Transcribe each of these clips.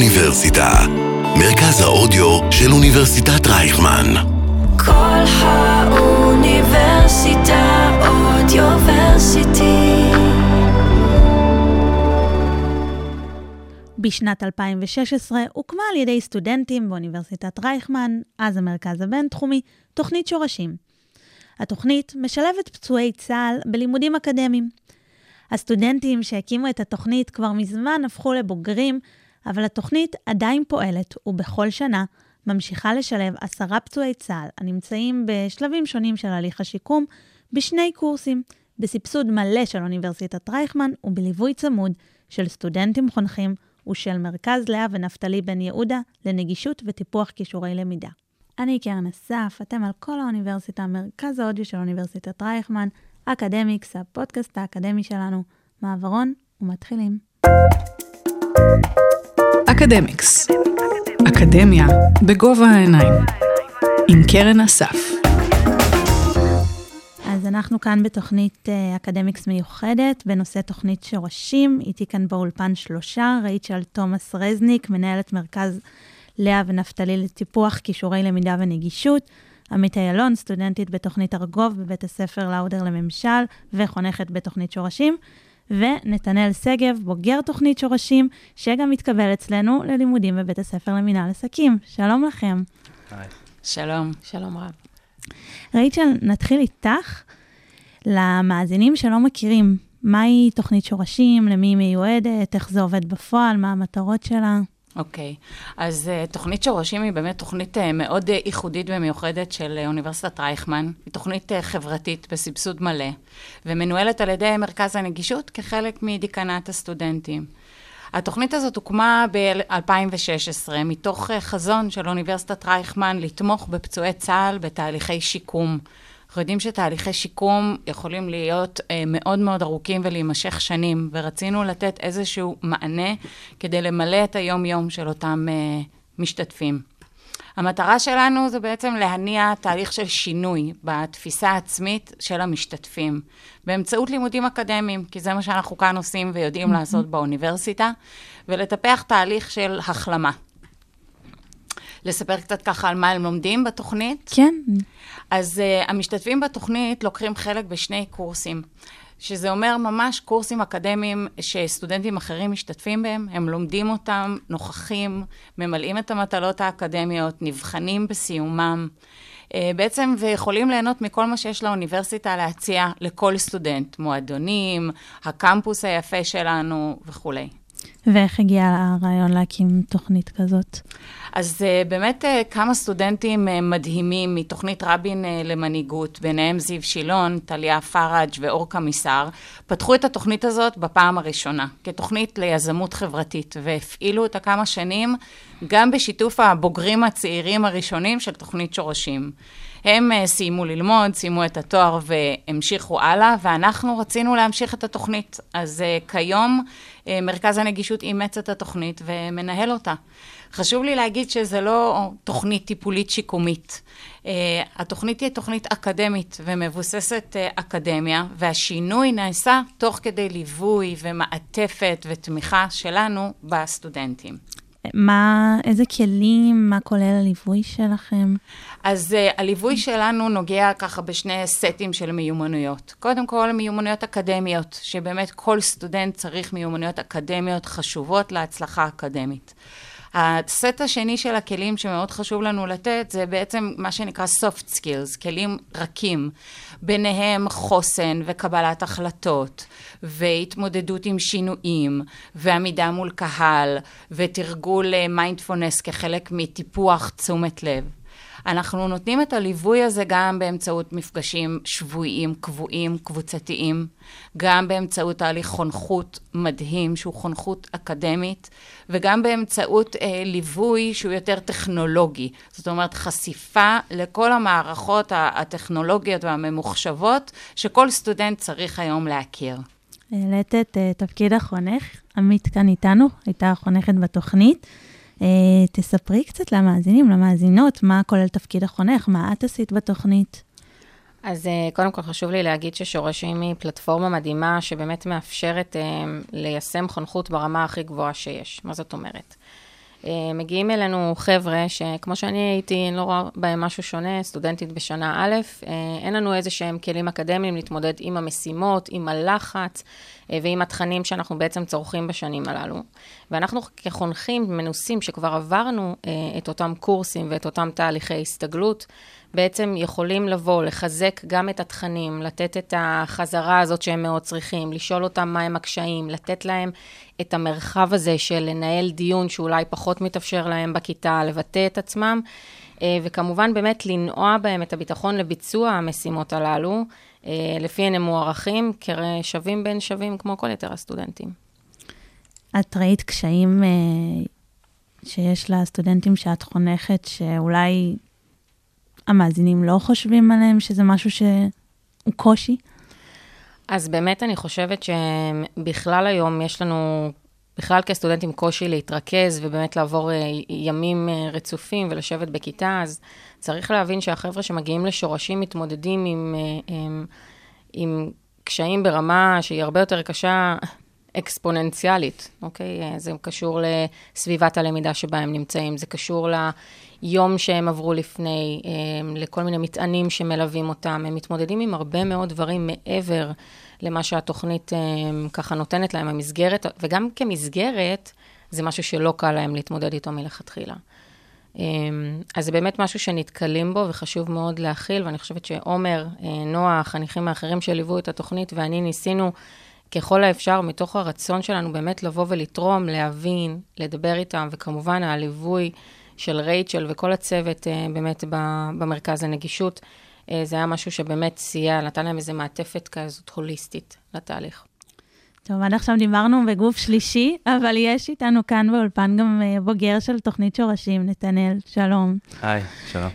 האוניברסיטה, מרכז האודיו של אוניברסיטת רייכמן. כל האוניברסיטה אודיוורסיטי. בשנת 2016 הוקמה על ידי סטודנטים באוניברסיטת רייכמן, אז המרכז הבינתחומי, תוכנית שורשים. התוכנית משלבת פצועי צה"ל בלימודים אקדמיים. הסטודנטים שהקימו את התוכנית כבר מזמן הפכו לבוגרים, אבל התוכנית עדיין פועלת, ובכל שנה ממשיכה לשלב עשרה פצועי צה"ל הנמצאים בשלבים שונים של הליך השיקום, בשני קורסים, בסבסוד מלא של אוניברסיטת רייכמן ובליווי צמוד של סטודנטים חונכים ושל מרכז לאה ונפתלי בן יהודה לנגישות וטיפוח כישורי למידה. אני קרן אסף, אתם על כל האוניברסיטה, מרכז האודיו של אוניברסיטת רייכמן, אקדמיקס, הפודקאסט האקדמי שלנו. מעברון ומתחילים. אקדמיקס, אקדמיה בגובה העיניים, עם קרן אסף. אז אנחנו כאן בתוכנית אה, אקדמיקס מיוחדת בנושא תוכנית שורשים. איתי כאן באולפן שלושה, רייצ'ל תומאס רזניק, מנהלת מרכז לאה ונפתלי לטיפוח כישורי למידה ונגישות. עמית איילון, סטודנטית בתוכנית ארגוב בבית הספר לאודר לממשל וחונכת בתוכנית שורשים. ונתנאל שגב, בוגר תוכנית שורשים, שגם מתקבל אצלנו ללימודים בבית הספר למינהל עסקים. שלום לכם. היי. שלום. שלום רב. רייצ'ל, נתחיל איתך. למאזינים שלא מכירים, מהי תוכנית שורשים, למי היא מיועדת, איך זה עובד בפועל, מה המטרות שלה? אוקיי, okay. אז uh, תוכנית שורשים היא באמת תוכנית uh, מאוד uh, ייחודית ומיוחדת של uh, אוניברסיטת רייכמן. היא תוכנית uh, חברתית בסבסוד מלא, ומנוהלת על ידי מרכז הנגישות כחלק מדיקנת הסטודנטים. התוכנית הזאת הוקמה ב-2016 מתוך uh, חזון של אוניברסיטת רייכמן לתמוך בפצועי צה"ל בתהליכי שיקום. אנחנו יודעים שתהליכי שיקום יכולים להיות אה, מאוד מאוד ארוכים ולהימשך שנים, ורצינו לתת איזשהו מענה כדי למלא את היום-יום של אותם אה, משתתפים. המטרה שלנו זה בעצם להניע תהליך של שינוי בתפיסה העצמית של המשתתפים, באמצעות לימודים אקדמיים, כי זה מה שאנחנו כאן עושים ויודעים לעשות באוניברסיטה, ולטפח תהליך של החלמה. לספר קצת ככה על מה הם לומדים בתוכנית? כן. אז uh, המשתתפים בתוכנית לוקחים חלק בשני קורסים, שזה אומר ממש קורסים אקדמיים שסטודנטים אחרים משתתפים בהם, הם לומדים אותם, נוכחים, ממלאים את המטלות האקדמיות, נבחנים בסיומם. Uh, בעצם, ויכולים ליהנות מכל מה שיש לאוניברסיטה להציע לכל סטודנט, מועדונים, הקמפוס היפה שלנו וכולי. ואיך הגיע הרעיון להקים תוכנית כזאת? אז uh, באמת uh, כמה סטודנטים uh, מדהימים מתוכנית רבין למנהיגות, ביניהם זיו שילון, טליה פראג' ואור קמיסר, פתחו את התוכנית הזאת בפעם הראשונה, כתוכנית ליזמות חברתית, והפעילו אותה כמה שנים גם בשיתוף הבוגרים הצעירים הראשונים של תוכנית שורשים. הם סיימו ללמוד, סיימו את התואר והמשיכו הלאה, ואנחנו רצינו להמשיך את התוכנית. אז כיום מרכז הנגישות אימץ את התוכנית ומנהל אותה. חשוב לי להגיד שזה לא תוכנית טיפולית שיקומית. Uh, התוכנית תהיה תוכנית אקדמית ומבוססת uh, אקדמיה, והשינוי נעשה תוך כדי ליווי ומעטפת ותמיכה שלנו בסטודנטים. מה, איזה כלים, מה כולל הליווי שלכם? אז uh, הליווי שלנו נוגע ככה בשני סטים של מיומנויות. קודם כל, מיומנויות אקדמיות, שבאמת כל סטודנט צריך מיומנויות אקדמיות חשובות להצלחה אקדמית. הסט השני של הכלים שמאוד חשוב לנו לתת זה בעצם מה שנקרא soft skills, כלים רכים, ביניהם חוסן וקבלת החלטות, והתמודדות עם שינויים, ועמידה מול קהל, ותרגול מיינדפולנס כחלק מטיפוח תשומת לב. אנחנו נותנים את הליווי הזה גם באמצעות מפגשים שבועיים, קבועים, קבוצתיים, גם באמצעות תהליך חונכות מדהים, שהוא חונכות אקדמית, וגם באמצעות אה, ליווי שהוא יותר טכנולוגי. זאת אומרת, חשיפה לכל המערכות הטכנולוגיות והממוחשבות שכל סטודנט צריך היום להכיר. העלית את uh, תפקיד החונך, עמית כאן איתנו, הייתה חונכת בתוכנית. Uh, תספרי קצת למאזינים, למאזינות, מה כולל תפקיד החונך, מה את עשית בתוכנית. אז uh, קודם כל חשוב לי להגיד ששורשים היא פלטפורמה מדהימה שבאמת מאפשרת uh, ליישם חונכות ברמה הכי גבוהה שיש. מה זאת אומרת? Uh, מגיעים אלינו חבר'ה שכמו שאני הייתי, אני לא רואה בהם משהו שונה, סטודנטית בשנה א', אין לנו איזה שהם כלים אקדמיים להתמודד עם המשימות, עם הלחץ ועם התכנים שאנחנו בעצם צורכים בשנים הללו. ואנחנו כחונכים מנוסים שכבר עברנו את אותם קורסים ואת אותם תהליכי הסתגלות, בעצם יכולים לבוא, לחזק גם את התכנים, לתת את החזרה הזאת שהם מאוד צריכים, לשאול אותם מהם הקשיים, לתת להם את המרחב הזה של לנהל דיון שאולי פחות מתאפשר להם בכיתה, לבטא את עצמם, אה, וכמובן באמת לנוע בהם את הביטחון לביצוע המשימות הללו, אה, לפיהן הם מוערכים כשווים בין שווים כמו כל יתר הסטודנטים. את ראית קשיים אה, שיש לסטודנטים שאת חונכת, שאולי המאזינים לא חושבים עליהם, שזה משהו שהוא קושי? אז באמת אני חושבת שבכלל היום יש לנו, בכלל כסטודנטים, קושי להתרכז ובאמת לעבור אה, ימים אה, רצופים ולשבת בכיתה, אז צריך להבין שהחבר'ה שמגיעים לשורשים מתמודדים עם, אה, עם, עם קשיים ברמה שהיא הרבה יותר קשה אקספוננציאלית, אוקיי? זה קשור לסביבת הלמידה שבה הם נמצאים, זה קשור ליום שהם עברו לפני, לכל מיני מטענים שמלווים אותם. הם מתמודדים עם הרבה מאוד דברים מעבר למה שהתוכנית ככה נותנת להם, המסגרת, וגם כמסגרת, זה משהו שלא קל להם להתמודד איתו מלכתחילה. אז זה באמת משהו שנתקלים בו וחשוב מאוד להכיל, ואני חושבת שעומר, נועה, החניכים האחרים שליוו את התוכנית, ואני ניסינו ככל האפשר, מתוך הרצון שלנו באמת לבוא ולתרום, להבין, לדבר איתם, וכמובן הליווי של רייצ'ל וכל הצוות אה, באמת במרכז הנגישות, אה, זה היה משהו שבאמת סייע, נתן להם איזו מעטפת כזאת הוליסטית לתהליך. טוב, עד עכשיו דיברנו בגוף שלישי, אבל יש איתנו כאן באולפן גם אה, בוגר של תוכנית שורשים, נתנאל, שלום. היי, שלום.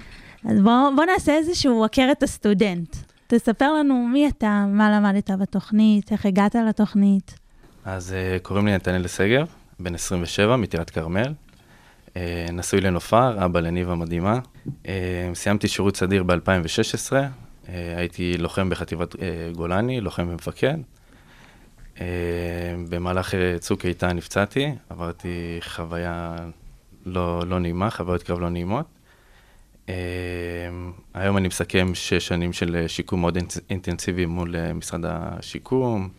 אז בואו בוא נעשה איזשהו עקרת הסטודנט. תספר לנו מי אתה, מה למדת בתוכנית, איך הגעת לתוכנית. אז uh, קוראים לי נתנאל שגב, בן 27, מטירת כרמל. Uh, נשוי לנופר, אבא לניבה מדהימה. Uh, סיימתי שירות סדיר ב-2016, uh, הייתי לוחם בחטיבת גולני, לוחם ומפקד. במהלך צוק איתן נפצעתי, עברתי חוויה לא, לא נעימה, חוויות קרב לא נעימות. היום אני מסכם שש שנים של אה, שיקום מאוד אינטנסיבי מול משרד השיקום.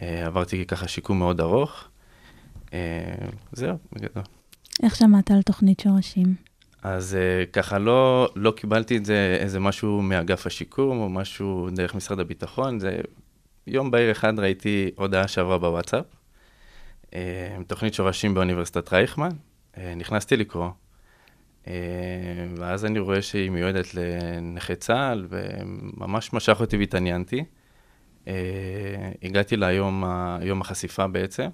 עברתי ככה שיקום מאוד ארוך. זהו, בגדול. איך שמעת על תוכנית שורשים? אז uh, ככה לא, לא קיבלתי את זה איזה משהו מאגף השיקום או משהו דרך משרד הביטחון. זה יום בהיר אחד ראיתי הודעה שעברה בוואטסאפ. Uh, תוכנית שורשים באוניברסיטת רייכמן. Uh, נכנסתי לקרוא. אה, ואז אני רואה שהיא מיועדת לנכי צה"ל, וממש משך אותי והתעניינתי. אה, הגעתי ליום יום החשיפה בעצם,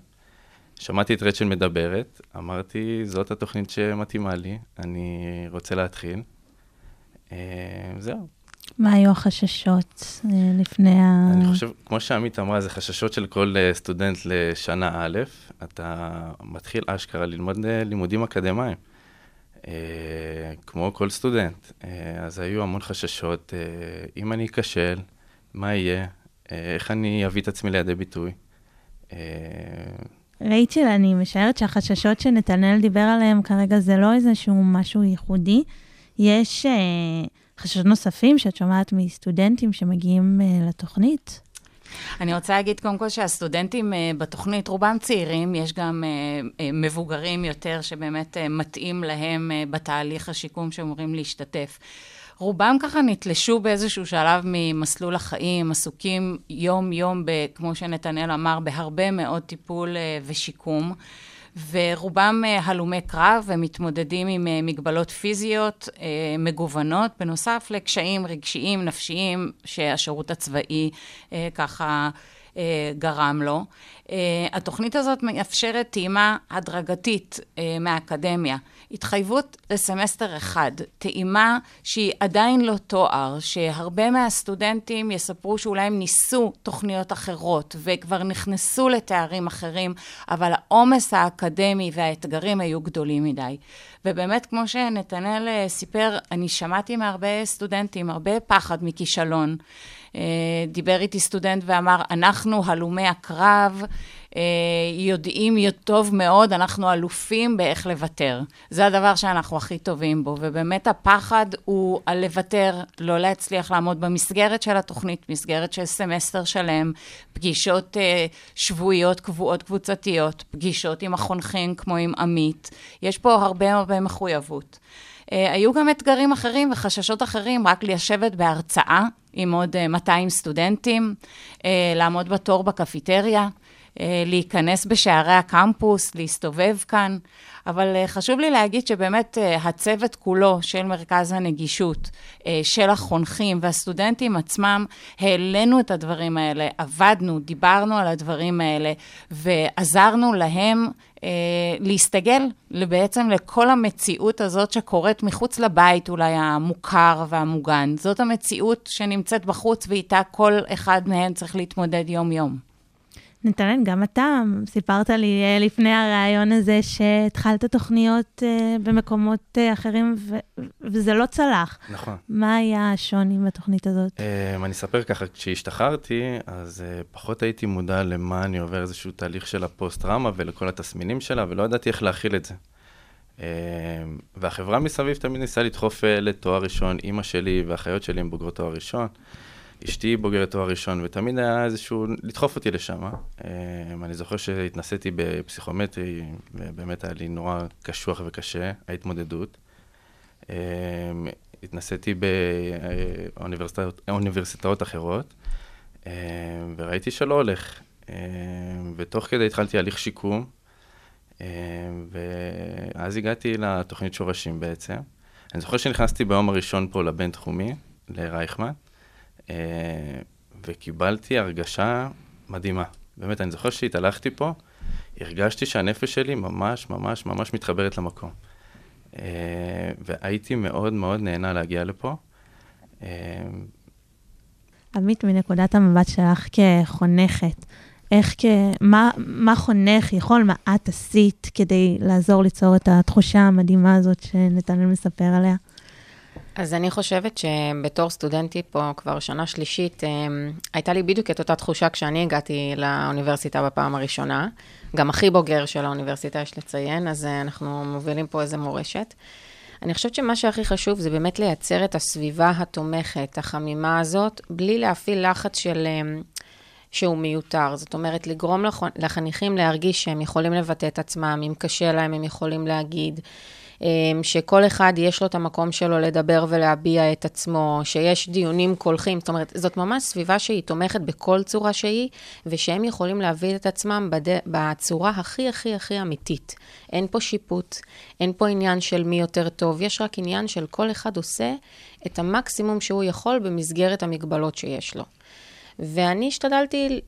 שמעתי את רצ'ל מדברת, אמרתי, זאת התוכנית שמתאימה לי, אני רוצה להתחיל. אה, זהו. מה היו החששות לפני ה... אני חושב, כמו שעמית אמרה, זה חששות של כל סטודנט לשנה א', אתה מתחיל אשכרה ללמוד לימודים אקדמיים. אה, כמו כל סטודנט. אה, אז היו המון חששות, אה, אם אני אכשל, מה יהיה? איך אני אביא את עצמי לידי ביטוי? רייצ'ל, אני משערת שהחששות שנתנאל דיבר עליהם כרגע זה לא איזשהו משהו ייחודי. יש אה, חששות נוספים שאת שומעת מסטודנטים שמגיעים אה, לתוכנית? אני רוצה להגיד קודם כל שהסטודנטים uh, בתוכנית, רובם צעירים, יש גם uh, uh, מבוגרים יותר שבאמת מתאים להם בתהליך השיקום שאמורים להשתתף. רובם ככה נתלשו באיזשהו שלב ממסלול החיים, עסוקים יום-יום, כמו שנתנאל אמר, בהרבה מאוד טיפול uh, ושיקום. ורובם אה, הלומי קרב ומתמודדים עם אה, מגבלות פיזיות אה, מגוונות, בנוסף לקשיים רגשיים, נפשיים, שהשירות הצבאי ככה גרם לו. התוכנית הזאת מאפשרת טעימה הדרגתית מהאקדמיה. התחייבות לסמסטר אחד, טעימה שהיא עדיין לא תואר, שהרבה מהסטודנטים יספרו שאולי הם ניסו תוכניות אחרות וכבר נכנסו לתארים אחרים, אבל העומס האקדמי והאתגרים היו גדולים מדי. ובאמת, כמו שנתנאל אה, סיפר, אני שמעתי מהרבה סטודנטים הרבה פחד מכישלון. דיבר איתי סטודנט ואמר, אנחנו הלומי הקרב, אה, יודעים טוב מאוד, אנחנו אלופים באיך לוותר. זה הדבר שאנחנו הכי טובים בו, ובאמת הפחד הוא על לוותר, לא להצליח לעמוד במסגרת של התוכנית, מסגרת של סמסטר שלם, פגישות אה, שבועיות, קבועות, קבוצתיות, פגישות עם החונכים כמו עם עמית. יש פה הרבה הרבה מחויבות. Uh, היו גם אתגרים אחרים וחששות אחרים, רק לשבת בהרצאה עם עוד 200 אה, סטודנטים, uh, לעמוד בתור בקפיטריה, אה, להיכנס בשערי הקמפוס, להסתובב כאן, אבל אה, חשוב לי להגיד שבאמת אה, הצוות כולו של מרכז הנגישות, של החונכים והסטודנטים עצמם, העלינו את הדברים האלה, עבדנו, דיברנו על הדברים האלה ועזרנו להם להסתגל בעצם לכל המציאות הזאת שקורית מחוץ לבית אולי המוכר והמוגן. זאת המציאות שנמצאת בחוץ ואיתה כל אחד מהם צריך להתמודד יום-יום. נתנאל, גם אתה סיפרת לי אה, לפני הריאיון הזה שהתחלת תוכניות אה, במקומות אה, אחרים וזה לא צלח. נכון. מה היה השוני בתוכנית הזאת? אני אספר ככה, כשהשתחררתי, אז פחות הייתי מודע למה אני עובר איזשהו תהליך של הפוסט-טראומה ולכל התסמינים שלה, ולא ידעתי איך להכיל את זה. והחברה מסביב תמיד ניסה לדחוף לתואר ראשון, אימא שלי ואחיות שלי הם בוגרות תואר ראשון. אשתי בוגרת תואר ראשון, ותמיד היה איזשהו, לדחוף אותי לשם. אמ, אני זוכר שהתנסיתי בפסיכומטרי, ובאמת היה לי נורא קשוח וקשה, ההתמודדות. אמ, התנסיתי באוניברסיטאות אחרות, אמ, וראיתי שלא הולך. ותוך כדי התחלתי הליך שיקום, ואז הגעתי לתוכנית שורשים בעצם. אני זוכר שנכנסתי ביום הראשון פה לבינתחומי, לרייכמן, אה, וקיבלתי הרגשה מדהימה. באמת, אני זוכר שהתהלכתי פה, הרגשתי שהנפש שלי ממש ממש ממש מתחברת למקום. אה, והייתי מאוד מאוד נהנה להגיע לפה. אה, עמית, מנקודת המבט שלך כחונכת, איך, כ... מה, מה חונך יכול, מה את עשית כדי לעזור ליצור את התחושה המדהימה הזאת שנתנאל מספר עליה? אז אני חושבת שבתור סטודנטית פה כבר שנה שלישית, אמ, הייתה לי בדיוק את אותה תחושה כשאני הגעתי לאוניברסיטה בפעם הראשונה. גם הכי בוגר של האוניברסיטה, יש לציין, אז אה, אנחנו מובילים פה איזה מורשת. אני חושבת שמה שהכי חשוב זה באמת לייצר את הסביבה התומכת, החמימה הזאת, בלי להפעיל לחץ של... אמ, שהוא מיותר. זאת אומרת, לגרום לחניכים להרגיש שהם יכולים לבטא את עצמם, אם קשה להם, הם יכולים להגיד. אמ, שכל אחד יש לו את המקום שלו לדבר ולהביע את עצמו, שיש דיונים קולחים, זאת אומרת, זאת ממש סביבה שהיא תומכת בכל צורה שהיא, ושהם יכולים להביא את עצמם בד... בצורה הכי הכי הכי אמיתית. אין פה שיפוט, אין פה עניין של מי יותר טוב, יש רק עניין של כל אחד עושה את המקסימום שהוא יכול במסגרת המגבלות שיש לו. ואני השתדלתי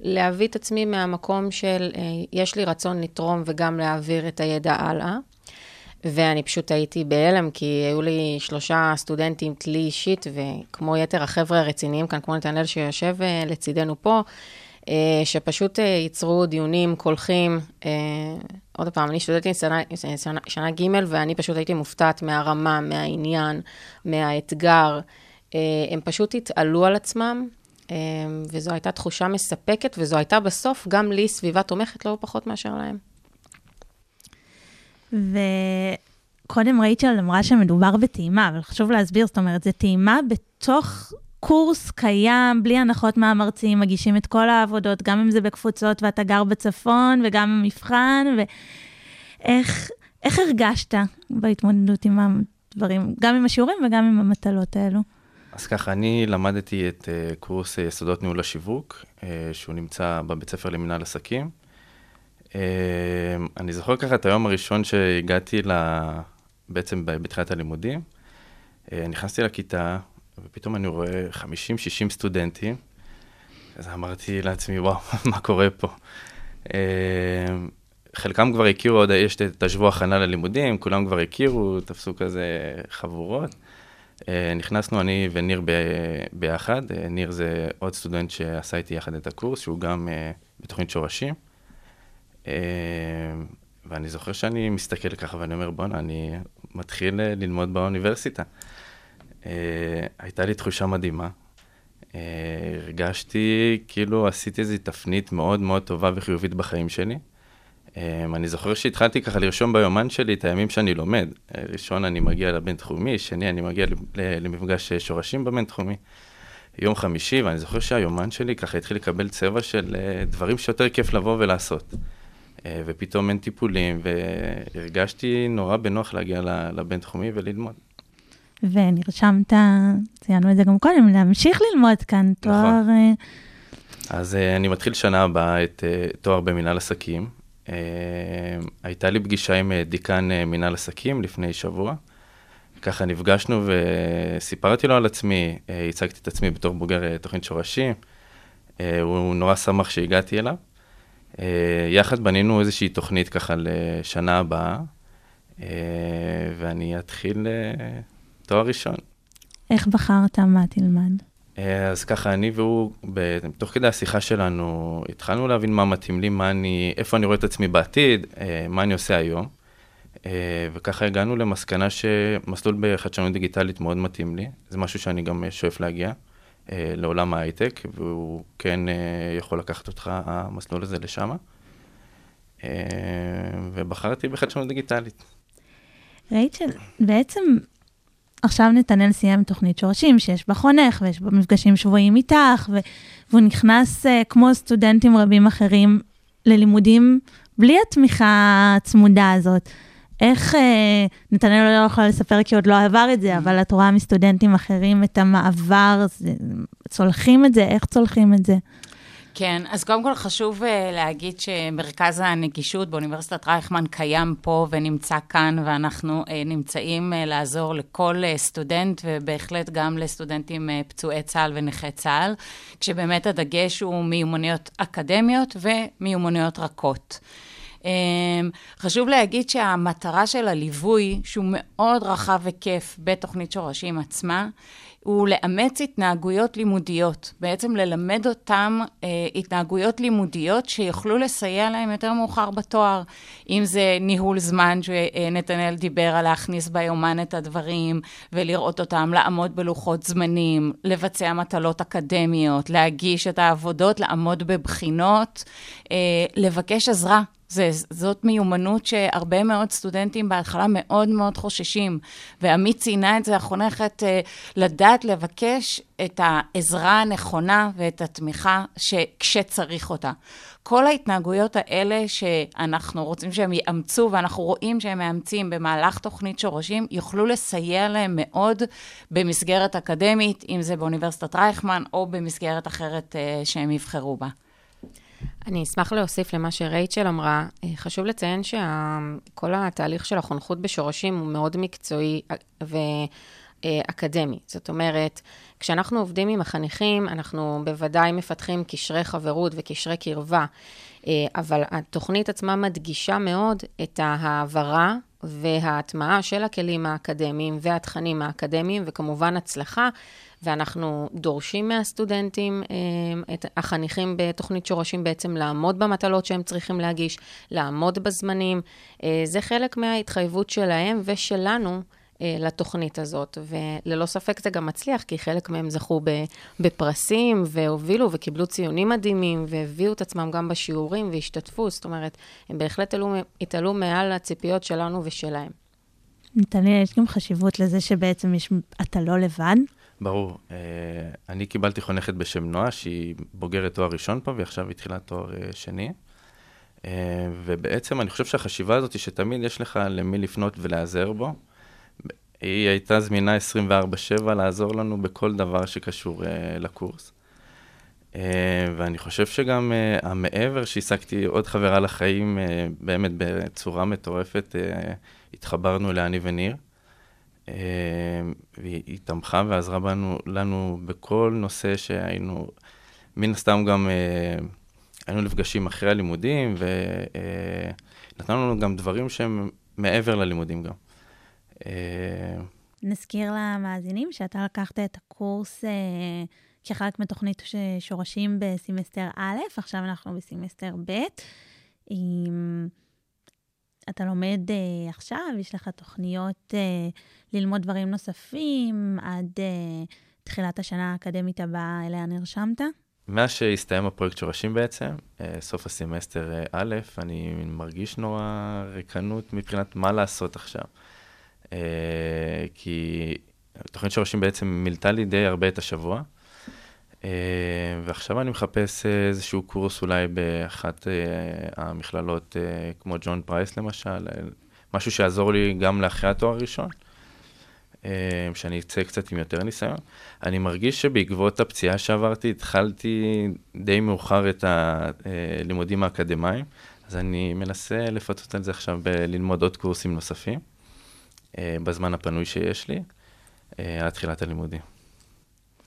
להביא את עצמי מהמקום של אה, יש לי רצון לתרום וגם להעביר את הידע הלאה. ואני פשוט הייתי בהלם, כי היו לי שלושה סטודנטים תלי אישית, וכמו יתר החבר'ה הרציניים כאן, כמו נתנאל שיושב אה, לצידנו פה, אה, שפשוט אה, ייצרו דיונים קולחים. עוד פעם, אני סטודנטית שנה, שנה, שנה ג' ואני פשוט הייתי מופתעת מהרמה, מהעניין, מהאתגר. הם פשוט התעלו על עצמם, וזו הייתה תחושה מספקת, וזו הייתה בסוף גם לי סביבה תומכת לא פחות מאשר להם. וקודם רייצ'ל אמרה שמדובר בטעימה, אבל חשוב להסביר, זאת אומרת, זה טעימה בתוך קורס קיים, בלי הנחות מהמרצים, מגישים את כל העבודות, גם אם זה בקבוצות ואתה גר בצפון, וגם במבחן, ואיך איך הרגשת בהתמודדות עם הדברים, גם עם השיעורים וגם עם המטלות האלו? אז ככה, אני למדתי את uh, קורס יסודות ניהול השיווק, uh, שהוא נמצא בבית ספר למנהל עסקים. אמ, אני זוכר ככה את היום הראשון שהגעתי ל... בעצם בתחילת הלימודים. אה, נכנסתי לכיתה, ופתאום אני רואה 50-60 סטודנטים. אז אמרתי לעצמי, וואו, מה קורה פה? אמ, חלקם כבר הכירו, עוד יש את השבוע הכנה ללימודים, כולם כבר הכירו, תפסו כזה חבורות. אה, נכנסנו אני וניר ב... ביחד, אה, ניר זה עוד סטודנט שעשה איתי יחד את הקורס, שהוא גם בתוכנית שורשים. אה, ואני זוכר שאני מסתכל ככה ואני אומר, בואנה, אני מתחיל אה, ללמוד באוניברסיטה. אה, הייתה לי תחושה מדהימה. הרגשתי כאילו עשיתי איזו תפנית מאוד מאוד טובה וחיובית בחיים שלי. אני זוכר שהתחלתי ככה לרשום ביומן שלי את הימים שאני לומד. ראשון אני מגיע לבינתחומי, שני אני מגיע למפגש שורשים בבינתחומי. יום חמישי, ואני זוכר שהיומן שלי ככה התחיל לקבל צבע של דברים שיותר כיף לבוא ולעשות. ופתאום אין טיפולים, והרגשתי נורא בנוח להגיע לבינתחומי וללמוד. ונרשמת, ציינו את זה גם קודם, להמשיך ללמוד כאן תואר... נכון. אה, אז uh, אני מתחיל שנה הבאה את תואר במנהל עסקים. הייתה לי פגישה עם דיקן מנהל עסקים לפני שבוע. ככה נפגשנו וסיפרתי לו על עצמי, הצגתי את עצמי בתור בוגר תוכנית שורשים. הוא נורא שמח שהגעתי אליו. Uh, יחד בנינו איזושהי תוכנית ככה לשנה הבאה, uh, ואני אתחיל uh, תואר ראשון. איך בחרת מה תלמד? אה, אז ככה, אני והוא, תוך כדי השיחה שלנו, התחלנו להבין מה מתאים לי, מה אני, איפה אני רואה את עצמי בעתיד, אה, מה אני עושה היום. אה, וככה הגענו למסקנה שמסלול בחדשנות דיגיטלית מאוד מתאים לי. זה משהו שאני גם שואף להגיע לעולם ההייטק, והוא כן יכול לקחת אותך, המסלול הזה, לשם. ובחרתי בחדשנות דיגיטלית. ראית שבעצם עכשיו נתנאל סיים תוכנית שורשים, שיש בה חונך, ויש בה מפגשים שבויים איתך, ו... והוא נכנס, uh, כמו סטודנטים רבים אחרים, ללימודים בלי התמיכה הצמודה הזאת. איך, uh, נתנאל לא יכולה לספר כי עוד לא עבר את זה, mm. אבל את רואה מסטודנטים אחרים את המעבר, זה, צולחים את זה, איך צולחים את זה? כן, אז קודם כל חשוב uh, להגיד שמרכז הנגישות באוניברסיטת רייכמן קיים פה ונמצא כאן, ואנחנו uh, נמצאים uh, לעזור לכל uh, סטודנט, ובהחלט גם לסטודנטים uh, פצועי צה"ל ונכי צה"ל, כשבאמת הדגש הוא מיומנויות אקדמיות ומיומנויות רכות. Um, חשוב להגיד שהמטרה של הליווי, שהוא מאוד רחב היקף בתוכנית שורשים עצמה, הוא לאמץ התנהגויות לימודיות, בעצם ללמד אותם אה, התנהגויות לימודיות שיוכלו לסייע להם יותר מאוחר בתואר. אם זה ניהול זמן, שנתנאל דיבר על להכניס ביומן את הדברים ולראות אותם, לעמוד בלוחות זמנים, לבצע מטלות אקדמיות, להגיש את העבודות, לעמוד בבחינות, אה, לבקש עזרה זה, זאת מיומנות שהרבה מאוד סטודנטים בהתחלה מאוד מאוד חוששים. ועמית ציינה את זה, החונכת, אה, לדעת לבקש את העזרה הנכונה ואת התמיכה כשצריך אותה. כל ההתנהגויות האלה שאנחנו רוצים שהם יאמצו, ואנחנו רואים שהם מאמצים במהלך תוכנית שורשים, יוכלו לסייע להם מאוד במסגרת אקדמית, אם זה באוניברסיטת רייכמן או במסגרת אחרת אה, שהם יבחרו בה. אני אשמח להוסיף למה שרייצ'ל אמרה. אה, חשוב לציין שכל התהליך של החונכות בשורשים הוא מאוד מקצועי ואקדמי. זאת אומרת, כשאנחנו עובדים עם החניכים, אנחנו בוודאי מפתחים קשרי חברות וקשרי קרבה, אה, אבל התוכנית עצמה מדגישה מאוד את ההעברה וההטמעה של הכלים האקדמיים והתכנים האקדמיים, וכמובן הצלחה ואנחנו דורשים מהסטודנטים, אה, את החניכים בתוכנית שורשים בעצם לעמוד במטלות שהם צריכים להגיש, לעמוד בזמנים. אה, זה חלק מההתחייבות שלהם ושלנו. אה, לתוכנית הזאת, וללא ספק זה גם מצליח, כי חלק מהם זכו בפרסים, והובילו וקיבלו ציונים מדהימים, והביאו את עצמם גם בשיעורים והשתתפו, זאת אומרת, הם בהחלט התעלו מעל הציפיות שלנו ושלהם. נתניה, יש גם חשיבות לזה שבעצם יש, אתה לא לבד? ברור. Uh, אני קיבלתי חונכת בשם נועה, שהיא בוגרת תואר ראשון פה, והיא התחילה תואר uh, שני. ובעצם אני חושב שהחשיבה הזאת היא שתמיד יש לך למי לפנות ולהיעזר בו. היא הייתה זמינה 24/7 לעזור לנו בכל דבר שקשור uh, לקורס. Uh, ואני חושב שגם uh, המעבר שהשגתי עוד חברה לחיים, uh, באמת בצורה מטורפת, uh, התחברנו לאני וניר. אה, והיא תמכה ועזרה בנו, לנו בכל נושא שהיינו, מן הסתם גם אה, היינו נפגשים אחרי הלימודים, ונתנו אה, לנו גם דברים שהם מעבר ללימודים גם. נזכיר למאזינים שאתה לקחת את הקורס כחלק מתוכנית שורשים בסמסטר א', עכשיו אנחנו בסמסטר ב'. עם... אתה לומד אה, עכשיו, יש לך תוכניות אה, ללמוד דברים נוספים עד אה, תחילת השנה האקדמית הבאה אליה נרשמת? מאז שהסתיים הפרויקט שורשים בעצם, אה, סוף הסמסטר אה, א', אני מרגיש נורא ריקנות מבחינת מה לעשות עכשיו. אה, כי תוכנית שורשים בעצם מילתה לי די הרבה את השבוע, ועכשיו אני מחפש איזשהו קורס אולי באחת המכללות, כמו ג'ון פרייס למשל, משהו שיעזור לי גם לאחרי התואר הראשון. אה, שאני אצא קצת עם יותר ניסיון. אני מרגיש שבעקבות הפציעה שעברתי, התחלתי די מאוחר את הלימודים האקדמיים, אז אני מנסה לפצות על זה עכשיו בללמוד עוד קורסים נוספים, אה, בזמן הפנוי שיש לי, אה, עד תחילת הלימודים.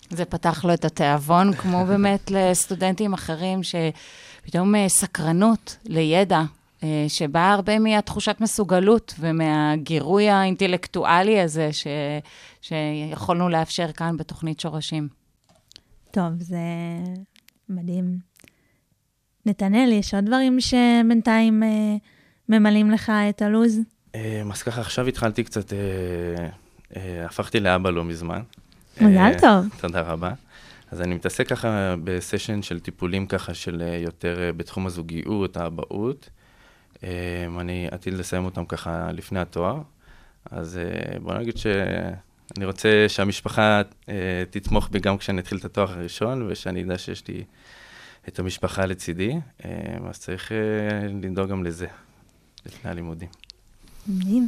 זה פתח לו את התיאבון, כמו באמת לסטודנטים אחרים, שפתאום סקרנות לידע אה, שבאה הרבה מהתחושת מסוגלות ומהגירוי האינטלקטואלי הזה ש, שיכולנו לאפשר כאן בתוכנית שורשים. טוב, זה מדהים. נתנאל, יש עוד דברים שבינתיים אה, ממלאים לך את הלו"ז? אה, אז ככה, עכשיו התחלתי קצת, אה, אה, הפכתי לאבא לא מזמן. מזל אה, טוב. תודה רבה. אז אני מתעסק ככה בסשן של טיפולים ככה של אה, יותר אה, בתחום הזוגיות, האבהות. אמ, אני עתיד לסיים אותם ככה לפני התואר, אז אה, בוא נגיד שאני רוצה שהמשפחה אה, תתמוך בי גם כשאני אתחיל את התואר הראשון, ושאני אדע שיש לי את המשפחה לצידי, אמ, אז צריך אה, לדאוג גם לזה, לפני הלימודים. מדהים.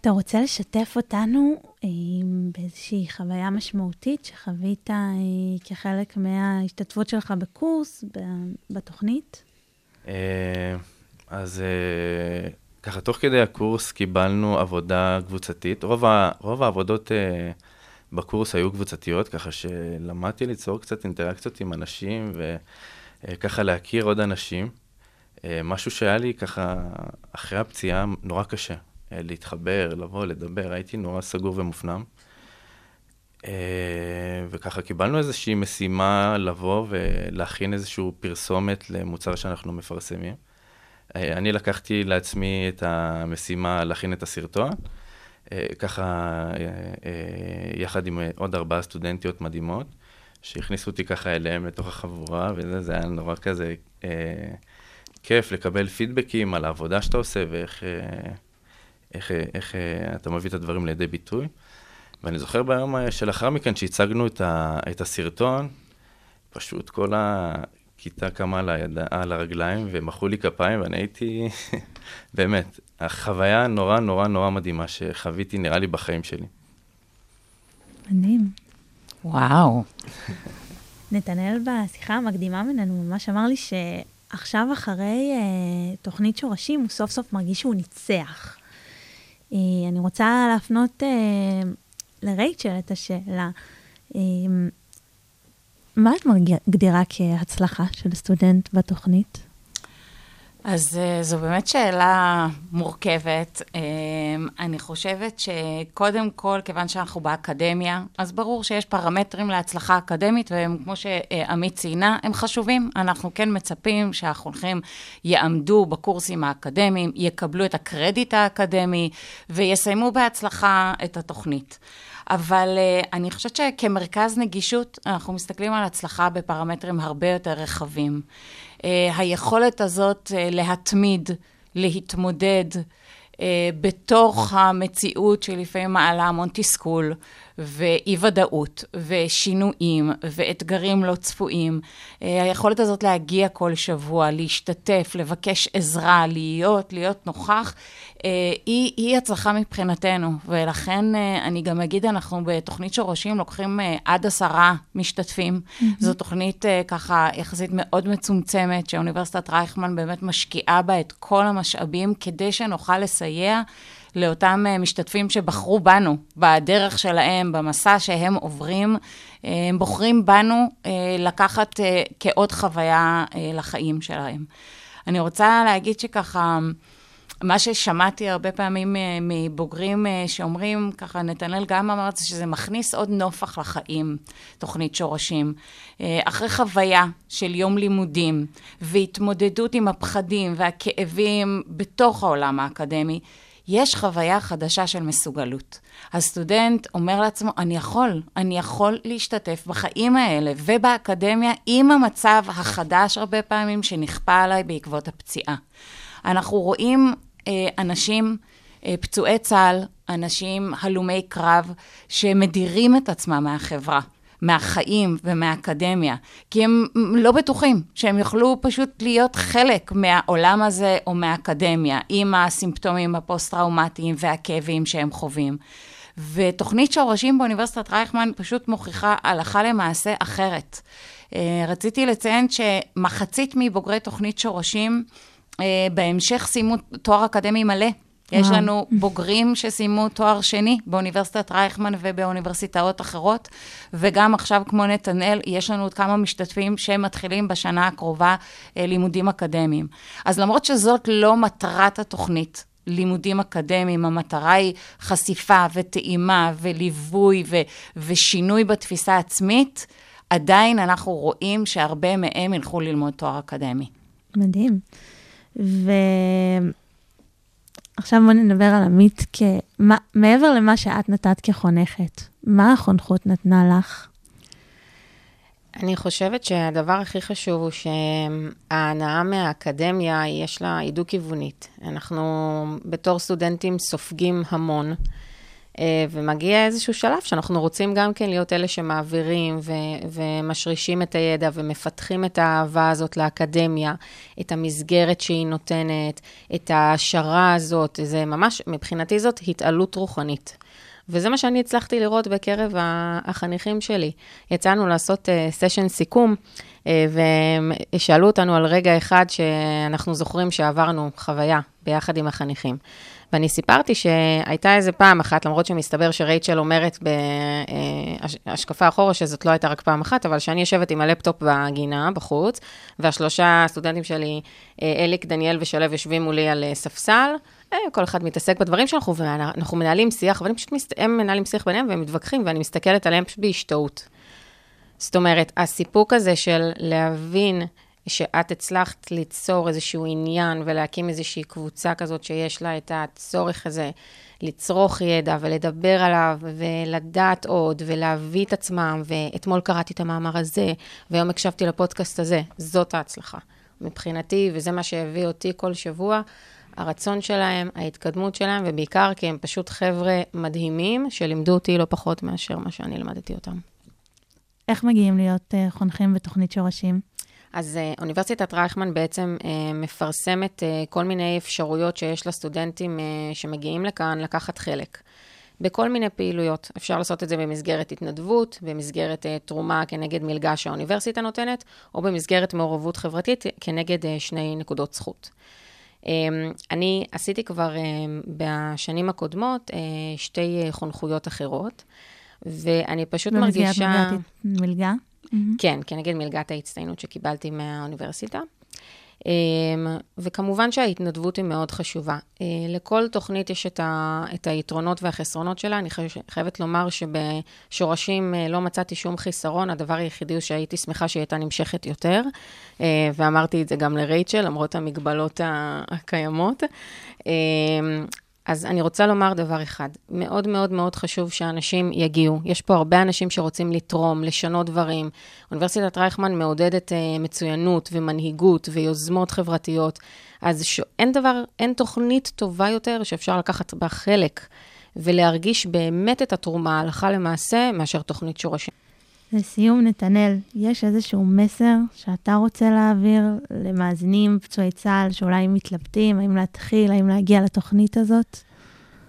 אתה רוצה לשתף אותנו אה, באיזושהי חוויה משמעותית שחווית אה, כחלק מההשתתפות שלך בקורס, בתוכנית? אה, אז ככה, תוך כדי הקורס קיבלנו עבודה קבוצתית. רוב, ה, רוב העבודות בקורס היו קבוצתיות, ככה שלמדתי ליצור קצת אינטראקציות עם אנשים וככה להכיר עוד אנשים. משהו שהיה לי ככה, אחרי הפציעה, נורא קשה. להתחבר, לבוא, לדבר, הייתי נורא סגור ומופנם. אה, וככה קיבלנו איזושהי משימה לבוא ולהכין איזושהי פרסומת למוצר שאנחנו מפרסמים. אה, אני לקחתי לעצמי את המשימה להכין את הסרטון, אה, ככה יחד עם עוד ארבעה סטודנטיות מדהימות, שהכניסו אותי ככה אליהם לתוך החבורה, וזה היה נורא כזה כיף לקבל פידבקים על העבודה שאתה עושה ואיך איך, איך אתה מביא את הדברים לידי ביטוי. ואני זוכר ביום שלאחר מכן, שהצגנו את, ה, את הסרטון, פשוט כל הכיתה קמה על, היד... על הרגליים ומחאו לי כפיים, ואני הייתי, באמת, החוויה נורא נורא נורא מדהימה שחוויתי, נראה לי, בחיים שלי. מדהים. וואו. נתנאל בשיחה המקדימה בינינו ממש אמר לי שעכשיו אחרי אה, תוכנית שורשים, הוא סוף סוף מרגיש שהוא ניצח. אה, אני רוצה להפנות אה, לרייצ'ל את השאלה, אמ, מה את מגדירה כהצלחה של סטודנט בתוכנית? אז אה, זו באמת שאלה מורכבת. אמ, אני חושבת שקודם כל, כיוון שאנחנו באקדמיה, אז ברור שיש פרמטרים להצלחה אקדמית, והם, כמו שעמית ציינה, הם חשובים. אנחנו כן מצפים שהחונכים יעמדו בקורסים האקדמיים, יקבלו את הקרדיט האקדמי, ויסיימו בהצלחה את התוכנית. אבל uh, אני חושבת שכמרכז נגישות, אנחנו מסתכלים על הצלחה בפרמטרים הרבה יותר רחבים. Uh, היכולת הזאת uh, להתמיד, להתמודד, בתוך המציאות שלפעמים מעלה המון תסכול ואי-ודאות ושינויים ואתגרים לא צפויים. היכולת הזאת להגיע כל שבוע, להשתתף, לבקש עזרה, להיות, להיות נוכח, אה, היא, היא הצלחה מבחינתנו, ולכן אה, אני גם אגיד, אנחנו בתוכנית שורשים לוקחים אה, עד עשרה משתתפים. Mm-hmm. זו תוכנית ככה יחסית מאוד מצומצמת, שאוניברסיטת רייכמן באמת משקיעה בה את כל המשאבים כדי שנוכל לסייע. לאותם משתתפים שבחרו בנו, בדרך שלהם, במסע שהם עוברים, הם בוחרים בנו לקחת כעוד חוויה לחיים שלהם. אני רוצה להגיד שככה, מה ששמעתי הרבה פעמים אה, מבוגרים אה, שאומרים, ככה נתנאל גם אמר את זה, שזה מכניס עוד נופח לחיים, תוכנית שורשים. אה, אחרי חוויה של יום לימודים והתמודדות עם הפחדים והכאבים בתוך העולם האקדמי, יש חוויה חדשה של מסוגלות. הסטודנט אומר לעצמו, אני יכול, אני יכול להשתתף בחיים האלה ובאקדמיה עם המצב החדש הרבה פעמים שנכפה עליי בעקבות הפציעה. אנחנו רואים אה, אנשים, אה, פצועי צה"ל, אנשים הלומי קרב, שמדירים את עצמם מהחברה. מהחיים ומהאקדמיה, כי הם לא בטוחים שהם יוכלו פשוט להיות חלק מהעולם הזה או מהאקדמיה, עם הסימפטומים הפוסט-טראומטיים והכאבים שהם חווים. ותוכנית שורשים באוניברסיטת רייכמן פשוט מוכיחה הלכה למעשה אחרת. אה, רציתי לציין שמחצית מבוגרי תוכנית שורשים אה, בהמשך סיימו תואר אקדמי מלא. יש. לנו בוגרים שסיימו תואר שני באוניברסיטת רייכמן ובאוניברסיטאות אחרות, וגם עכשיו, כמו נתנאל, יש לנו עוד כמה משתתפים שמתחילים בשנה הקרובה אה, לימודים אקדמיים. אז למרות שזאת לא מטרת התוכנית, לימודים אקדמיים, המטרה היא חשיפה וטעימה וליווי ו- ושינוי בתפיסה עצמית, עדיין אנחנו רואים שהרבה מהם ילכו ללמוד תואר אקדמי. מדהים. ו... עכשיו בוא נדבר על עמית כ... מה, מעבר למה שאת נתת כחונכת, מה החונכות נתנה לך? אני חושבת שהדבר הכי חשוב הוא שההנאה מהאקדמיה, יש לה, היא דו-כיוונית. אנחנו בתור סטודנטים סופגים המון. אה, ומגיע איזשהו שלב שאנחנו רוצים גם כן להיות אלה שמעבירים ו- ומשרישים את הידע ומפתחים את האהבה הזאת לאקדמיה, את המסגרת שהיא נותנת, את ההעשרה הזאת, זה ממש, מבחינתי זאת התעלות רוחנית. וזה מה שאני הצלחתי לראות בקרב החניכים שלי. יצאנו לעשות סשן uh, סיכום, uh, ושאלו אותנו על רגע אחד שאנחנו זוכרים שעברנו חוויה ביחד עם החניכים. ואני סיפרתי שהייתה איזה פעם אחת, למרות שמסתבר שרייצ'ל אומרת בהשקפה אחורה שזאת לא הייתה רק פעם אחת, אבל שאני יושבת עם הלפטופ בגינה, בחוץ, והשלושה סטודנטים שלי, אה, אליק, דניאל ושלו, יושבים מולי על אה, ספסל. אה, כל אחד מתעסק בדברים שאנחנו, ואנחנו מנהלים שיח, אבל פשוט, מסת... הם מנהלים שיח ביניהם והם מתווכחים, ואני מסתכלת עליהם פשוט בהשתאות. זאת אומרת, הסיפוק הזה של להבין שאת הצלחת ליצור איזשהו עניין ולהקים איזושהי קבוצה כזאת שיש לה את הצורך הזה לצרוך ידע ולדבר עליו ולדעת עוד ולהביא את עצמם, ואתמול קראתי את המאמר הזה, והיום הקשבתי לפודקאסט הזה, זאת ההצלחה. מבחינתי, וזה מה שהביא אותי כל שבוע, הרצון שלהם, ההתקדמות שלהם, ובעיקר כי הם פשוט חבר'ה מדהימים, שלימדו אותי לא פחות מאשר מה שאני למדתי אותם. איך מגיעים להיות uh, חונכים בתוכנית שורשים? אז uh, אוניברסיטת רייכמן בעצם uh, מפרסמת uh, כל מיני אפשרויות שיש לסטודנטים שמגיעים לכאן לקחת חלק. בכל מיני פעילויות. אפשר לעשות את זה במסגרת התנדבות, במסגרת uh, תרומה כנגד מלגה שהאוניברסיטה נותנת, או במסגרת מעורבות חברתית כנגד uh, שני נקודות זכות. Um, אני עשיתי כבר uh, בשנים הקודמות uh, שתי uh, חונכויות אחרות, ואני פשוט מרגישה... במסגרת מלגה? Mm-hmm. כן, כנגד מלגת ההצטיינות שקיבלתי מהאוניברסיטה. אמ, וכמובן שההתנדבות היא מאוד חשובה. אה, לכל תוכנית יש את, ה, את היתרונות והחסרונות שלה. אני חייבת לומר שבשורשים אה, לא מצאתי שום חיסרון, הדבר היחידי הוא שהייתי שמחה שהיא הייתה נמשכת יותר, אה, ואמרתי את זה גם לרייצ'ל, למרות המגבלות הקיימות. אז אני רוצה לומר דבר אחד, מאוד מאוד מאוד חשוב שאנשים יגיעו. יש פה הרבה אנשים שרוצים לתרום, לשנות דברים. אוניברסיטת רייכמן מעודדת uh, מצוינות ומנהיגות ויוזמות חברתיות. אז ש... אין דבר, אין תוכנית טובה יותר שאפשר לקחת בה חלק ולהרגיש באמת את התרומה הלכה למעשה מאשר תוכנית שורשים. לסיום, נתנאל, יש איזשהו מסר שאתה רוצה להעביר למאזינים, פצועי צה"ל, שאולי מתלבטים, האם להתחיל, האם להגיע לתוכנית הזאת?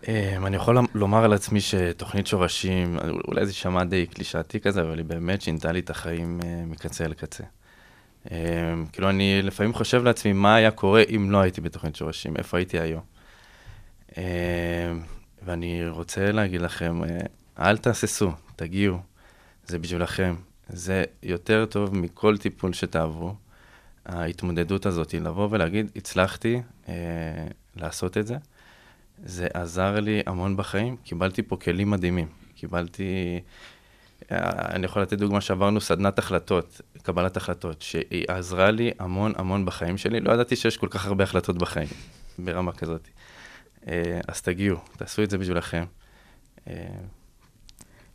אמ, אני יכול לומר על עצמי שתוכנית שורשים, אולי זה שמע די קלישאתי כזה, אבל היא באמת שינתה לי את החיים אה, מקצה לקצה. אמ, כאילו, אני לפעמים חושב לעצמי מה היה קורה אם לא הייתי בתוכנית שורשים, איפה הייתי היום. אמ, ואני רוצה להגיד לכם, אה, אל תהססו, תגיעו. זה בשבילכם. זה יותר טוב מכל טיפול שתעברו. ההתמודדות הזאת לבוא ולהגיד, הצלחתי אה, לעשות את זה. זה עזר לי המון בחיים, קיבלתי פה כלים מדהימים. קיבלתי, אה, אני יכול לתת דוגמה שעברנו סדנת החלטות, קבלת החלטות, שהיא עזרה לי המון המון בחיים שלי. לא ידעתי שיש כל כך הרבה החלטות בחיים, ברמה כזאת. אה, אז תגיעו, תעשו את זה בשבילכם.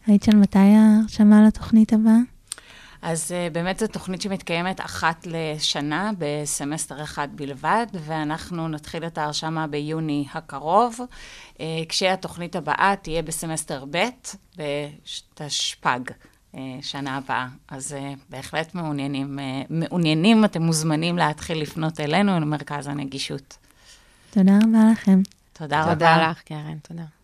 אה, רייצ'ל, מתי ההרשמה לתוכנית הבאה? אז uh, באמת זו תוכנית שמתקיימת אחת לשנה בסמסטר אחד בלבד, ואנחנו נתחיל את ההרשמה ביוני הקרוב, uh, כשהתוכנית הבאה תהיה בסמסטר ב' בתשפ"ג. uh, שנה הבאה. אז uh, בהחלט מעוניינים, uh, מעוניינים, אתם מוזמנים להתחיל לפנות אלינו, למרכז הנגישות. תודה רבה לכם. תודה רבה. תודה לך, קרן, תודה.